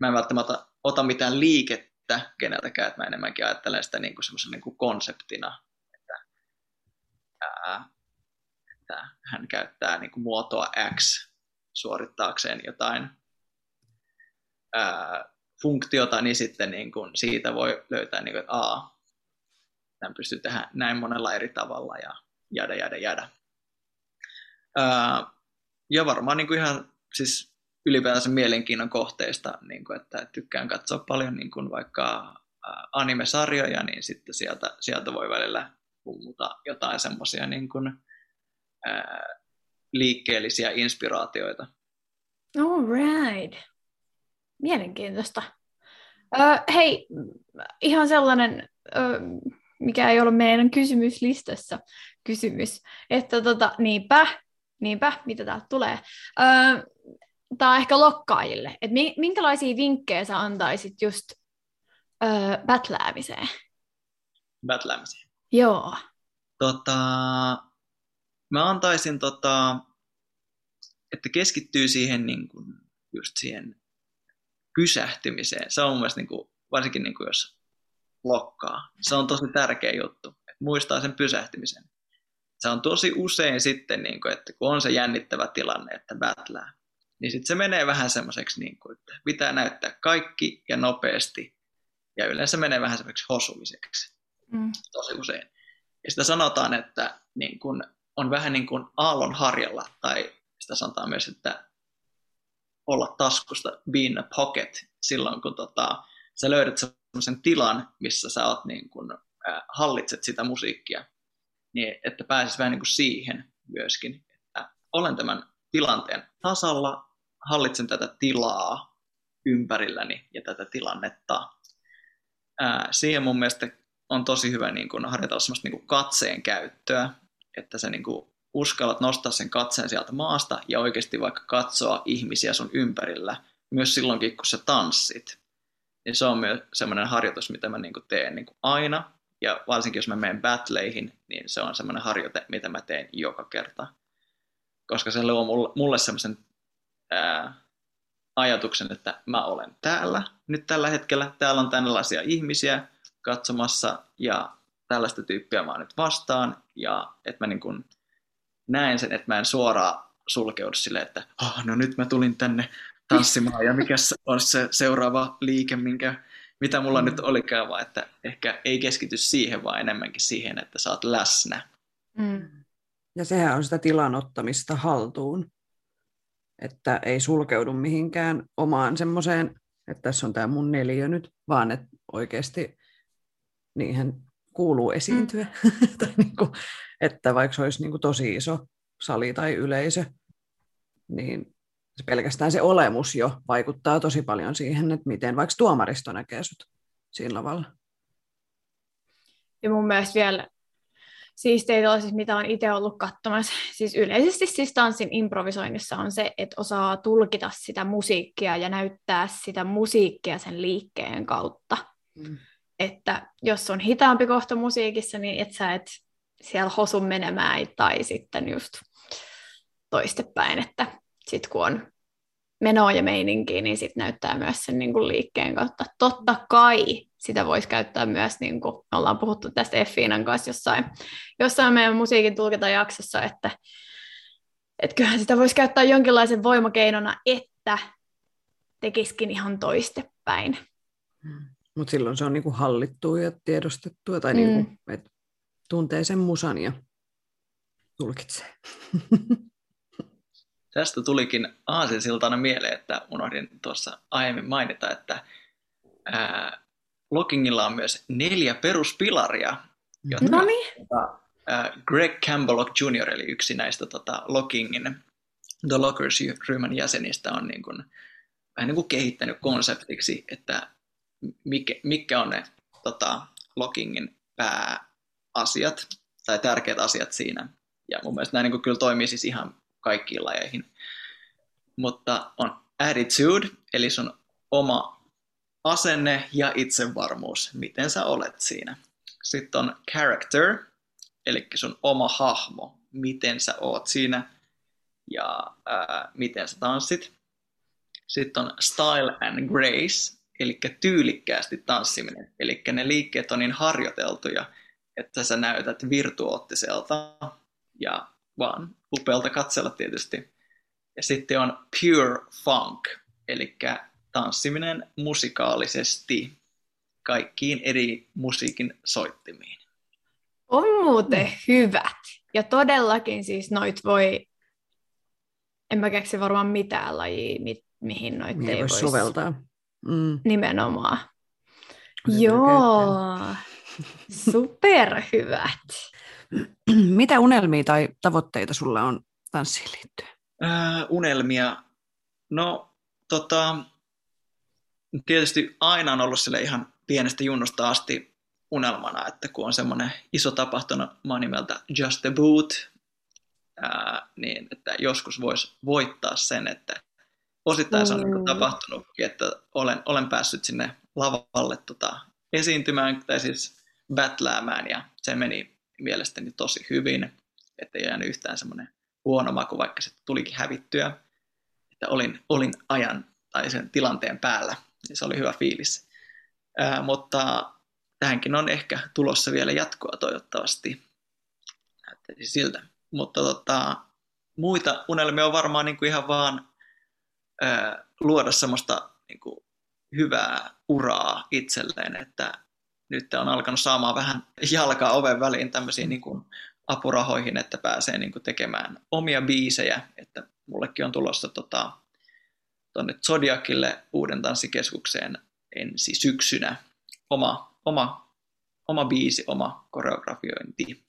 Speaker 3: mä en välttämättä ota mitään liikettä keneltäkään, että mä enemmänkin ajattelen sitä niin kuin semmoisen niin kuin konseptina, että ää, että hän käyttää niin kuin muotoa X suorittaakseen jotain ää, funktiota, niin sitten niin kuin siitä voi löytää, niin kuin, että A, tämän pystyy tehdä näin monella eri tavalla ja jada, jada, jada. Ää, ja varmaan niin kuin ihan siis ylipäänsä mielenkiinnon kohteista, niin kuin, että tykkään katsoa paljon niin kuin vaikka anime-sarjoja, niin sitten sieltä, sieltä voi välillä pummuta jotain semmoisia niin kuin, liikkeellisiä inspiraatioita.
Speaker 2: All right. Mielenkiintoista. Uh, hei, ihan sellainen, uh, mikä ei ole meidän kysymyslistassa kysymys, että tota, niinpä, niinpä, mitä täältä tulee. Uh, Tämä on ehkä lokkaajille, että minkälaisia vinkkejä sä antaisit just uh, batläämiseen?
Speaker 3: Batläämiseen?
Speaker 2: Joo.
Speaker 3: Tota, mä antaisin, tota, että keskittyy siihen niin kuin, just siihen pysähtymiseen. Se on mun mielestä niin kuin, varsinkin niin kuin jos lokkaa. Se on tosi tärkeä juttu, että muistaa sen pysähtymisen. Se on tosi usein sitten, niin kuin, että kun on se jännittävä tilanne, että battlää, niin sitten se menee vähän semmoiseksi, niin kuin, että pitää näyttää kaikki ja nopeasti. Ja yleensä menee vähän semmoiseksi hosumiseksi. Mm. Tosi usein. Ja sitä sanotaan, että niin kun on vähän niin kuin aallon harjalla, tai sitä sanotaan myös, että olla taskusta, be in a pocket, silloin kun tota, sä löydät sellaisen tilan, missä sä oot niin kuin, äh, hallitset sitä musiikkia, niin että pääsis vähän niin kuin siihen myöskin, että olen tämän tilanteen tasalla, hallitsen tätä tilaa ympärilläni ja tätä tilannetta. Ää, siihen mun mielestä on tosi hyvä niin kuin harjoitella semmoista niin kuin katseen käyttöä, että sä niin kuin uskallat nostaa sen katseen sieltä maasta ja oikeasti vaikka katsoa ihmisiä sun ympärillä, myös silloinkin kun sä tanssit. Niin se on myös semmoinen harjoitus, mitä mä niin teen niin aina. Ja varsinkin jos mä menen battleihin, niin se on semmoinen harjoite, mitä mä teen joka kerta. Koska se luo mulle, mulle semmoisen ää, ajatuksen, että mä olen täällä nyt tällä hetkellä. Täällä on tällaisia ihmisiä katsomassa ja tällaista tyyppiä mä nyt vastaan ja että mä niin kuin näen sen, että mä en suoraan sulkeudu silleen, että oh, no nyt mä tulin tänne tanssimaan ja mikä on se seuraava liike, minkä, mitä mulla mm. nyt olikaan, vaan että ehkä ei keskity siihen, vaan enemmänkin siihen, että sä oot läsnä.
Speaker 1: Mm. Ja sehän on sitä tilan ottamista haltuun, että ei sulkeudu mihinkään omaan semmoiseen, että tässä on tämä mun neliö nyt, vaan että oikeasti niihin kuuluu esiintyä. Mm. niin kuin, että vaikka se olisi niin kuin tosi iso sali tai yleisö, niin se pelkästään se olemus jo vaikuttaa tosi paljon siihen, että miten vaikka tuomaristo näkee sut siinä lavalla.
Speaker 2: Ja mun mielestä vielä siisteitä siis mitä on itse ollut katsomassa. Siis yleisesti siis tanssin improvisoinnissa on se, että osaa tulkita sitä musiikkia ja näyttää sitä musiikkia sen liikkeen kautta. Mm. Että jos on hitaampi kohta musiikissa, niin et sä et siellä hosu menemään tai sitten just toistepäin, että sit kun on menoa ja meininkiä, niin sit näyttää myös sen niin kuin liikkeen kautta. Totta kai sitä voisi käyttää myös, niin kuin me ollaan puhuttu tästä Effiinan kanssa jossain, jossain meidän musiikin jaksossa, että, että kyllähän sitä voisi käyttää jonkinlaisen voimakeinona, että tekisikin ihan toistepäin.
Speaker 1: Hmm. Mutta silloin se on niinku hallittua ja tiedostettua, tai niinku, mm. niinku, että tuntee sen musan ja tulkitsee.
Speaker 3: Tästä tulikin aasinsiltana mieleen, että unohdin tuossa aiemmin mainita, että ää, Lockingilla on myös neljä peruspilaria, jotka
Speaker 2: no niin.
Speaker 3: Greg Campbell Jr., eli yksi näistä tota, Lockingin The Lockers-ryhmän jäsenistä, on niin kuin, vähän niin kuin kehittänyt konseptiksi, että mikä, mikä on ne tota, Lockingin pääasiat tai tärkeät asiat siinä. Ja mun mielestä nämä niin kuin, kyllä toimii siis ihan kaikkiin lajeihin. Mutta on attitude, eli sun oma asenne ja itsevarmuus, miten sä olet siinä. Sitten on character, eli sun oma hahmo, miten sä oot siinä ja ää, miten sä tanssit. Sitten on style and grace, eli tyylikkäästi tanssiminen. Eli ne liikkeet on niin harjoiteltuja, että sä näytät virtuoottiselta ja vaan upealta katsella tietysti. Ja sitten on pure funk, eli tanssiminen musikaalisesti kaikkiin eri musiikin soittimiin.
Speaker 2: On muuten mm. hyvät. Ja todellakin siis noit voi, en mä keksi varmaan mitään lajia, mi- mihin noit niin ei, voi
Speaker 1: soveltaa.
Speaker 2: Mm. Nimenomaan. Joo, superhyvät.
Speaker 1: Mitä unelmia tai tavoitteita sulla on tanssiin liittyen?
Speaker 3: Äh, unelmia? No, tota, tietysti aina on ollut sille ihan pienestä junnusta asti unelmana, että kun on semmoinen iso tapahtuma nimeltä Just the Boot, ää, niin että joskus voisi voittaa sen, että osittain se on niin tapahtunutkin, että olen, olen päässyt sinne lavalle tota, esiintymään tai siis battleämään ja se meni mielestäni tosi hyvin, että ei jäänyt yhtään semmoinen huono maku, vaikka se tulikin hävittyä, että olin, olin ajan tai sen tilanteen päällä niin se oli hyvä fiilis. Ää, mutta tähänkin on ehkä tulossa vielä jatkoa toivottavasti. Näyttäisi siltä. Mutta tota, muita unelmia on varmaan niin kuin ihan vaan ää, luoda semmoista niin kuin hyvää uraa itselleen, että nyt on alkanut saamaan vähän jalkaa oven väliin tämmöisiin niin kuin apurahoihin, että pääsee niin kuin tekemään omia biisejä, että mullekin on tulossa tota, tuonne Zodiakille uuden tanssikeskukseen ensi syksynä oma, oma, oma biisi, oma koreografiointi.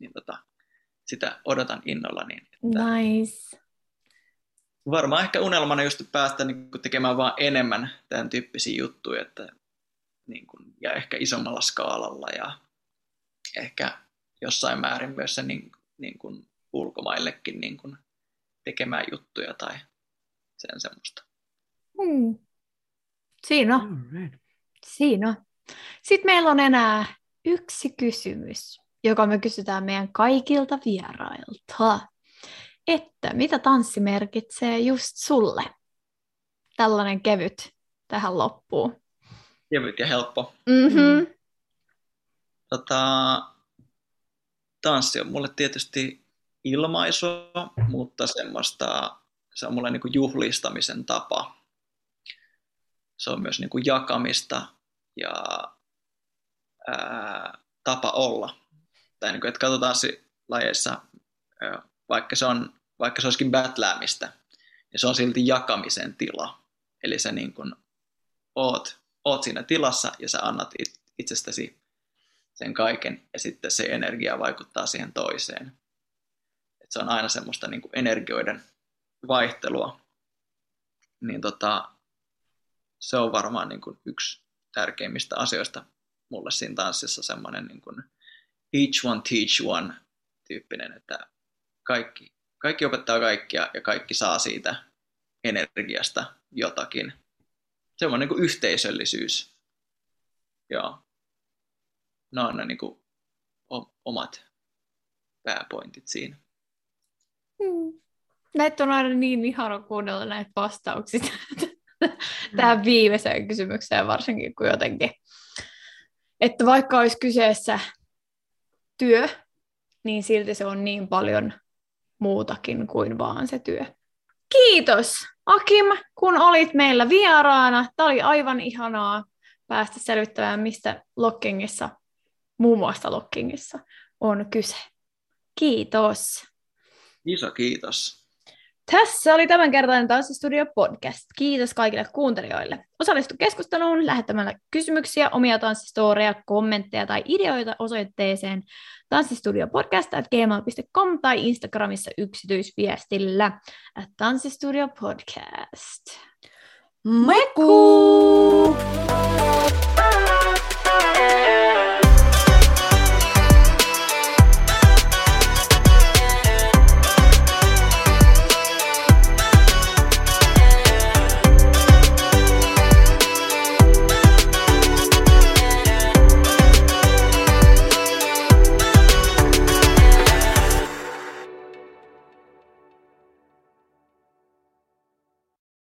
Speaker 3: Niin tota, sitä odotan innolla. Niin,
Speaker 2: että nice.
Speaker 3: Varmaan ehkä unelmana just päästä niin tekemään vaan enemmän tämän tyyppisiä juttuja, että, niin kuin, ja ehkä isommalla skaalalla ja ehkä jossain määrin myös sen niin, niin kuin ulkomaillekin niin kuin tekemään juttuja tai sen semmoista.
Speaker 2: Hmm. Siinä on. Siinä on. Sitten meillä on enää yksi kysymys, joka me kysytään meidän kaikilta vierailta. Että mitä tanssi merkitsee just sulle? Tällainen kevyt tähän loppuun.
Speaker 3: Kevyt ja helppo.
Speaker 2: Mm-hmm.
Speaker 3: Tota, tanssi on mulle tietysti ilmaisua, mutta semmoista, se on mulle niin kuin juhlistamisen tapa se on myös niin kuin jakamista ja ää, tapa olla. Tai niin kuin, että katsotaan lajeissa, vaikka se, on, vaikka se olisikin battleämistä, niin se on silti jakamisen tila. Eli sä niin kuin oot, oot siinä tilassa ja sä annat itsestäsi sen kaiken ja sitten se energia vaikuttaa siihen toiseen. Et se on aina semmoista niin kuin energioiden vaihtelua niin tota, se on varmaan niin kuin yksi tärkeimmistä asioista mulle siinä tanssissa semmoinen niin kuin each one teach one tyyppinen, että kaikki, kaikki opettaa kaikkia ja kaikki saa siitä energiasta jotakin. Semmoinen niin kuin yhteisöllisyys. Joo. No on ne niin kuin omat pääpointit siinä.
Speaker 2: Hmm. Näitä on aina niin ihana kuunnella näitä vastauksia tähän viimeiseen kysymykseen varsinkin, kun jotenkin, että vaikka olisi kyseessä työ, niin silti se on niin paljon muutakin kuin vaan se työ. Kiitos Akim, kun olit meillä vieraana. Tämä oli aivan ihanaa päästä selvittämään, mistä Lockingissa, muun muassa Lockingissa, on kyse. Kiitos.
Speaker 3: Iso kiitos.
Speaker 2: Tässä oli tämänkertainen Tanssistudio podcast. Kiitos kaikille kuuntelijoille. Osallistu keskusteluun lähettämällä kysymyksiä, omia tanssistoreja, kommentteja tai ideoita osoitteeseen tanssistudiopodcast.gmail.com tai Instagramissa yksityisviestillä at tanssistudiopodcast.
Speaker 1: Moikkuu!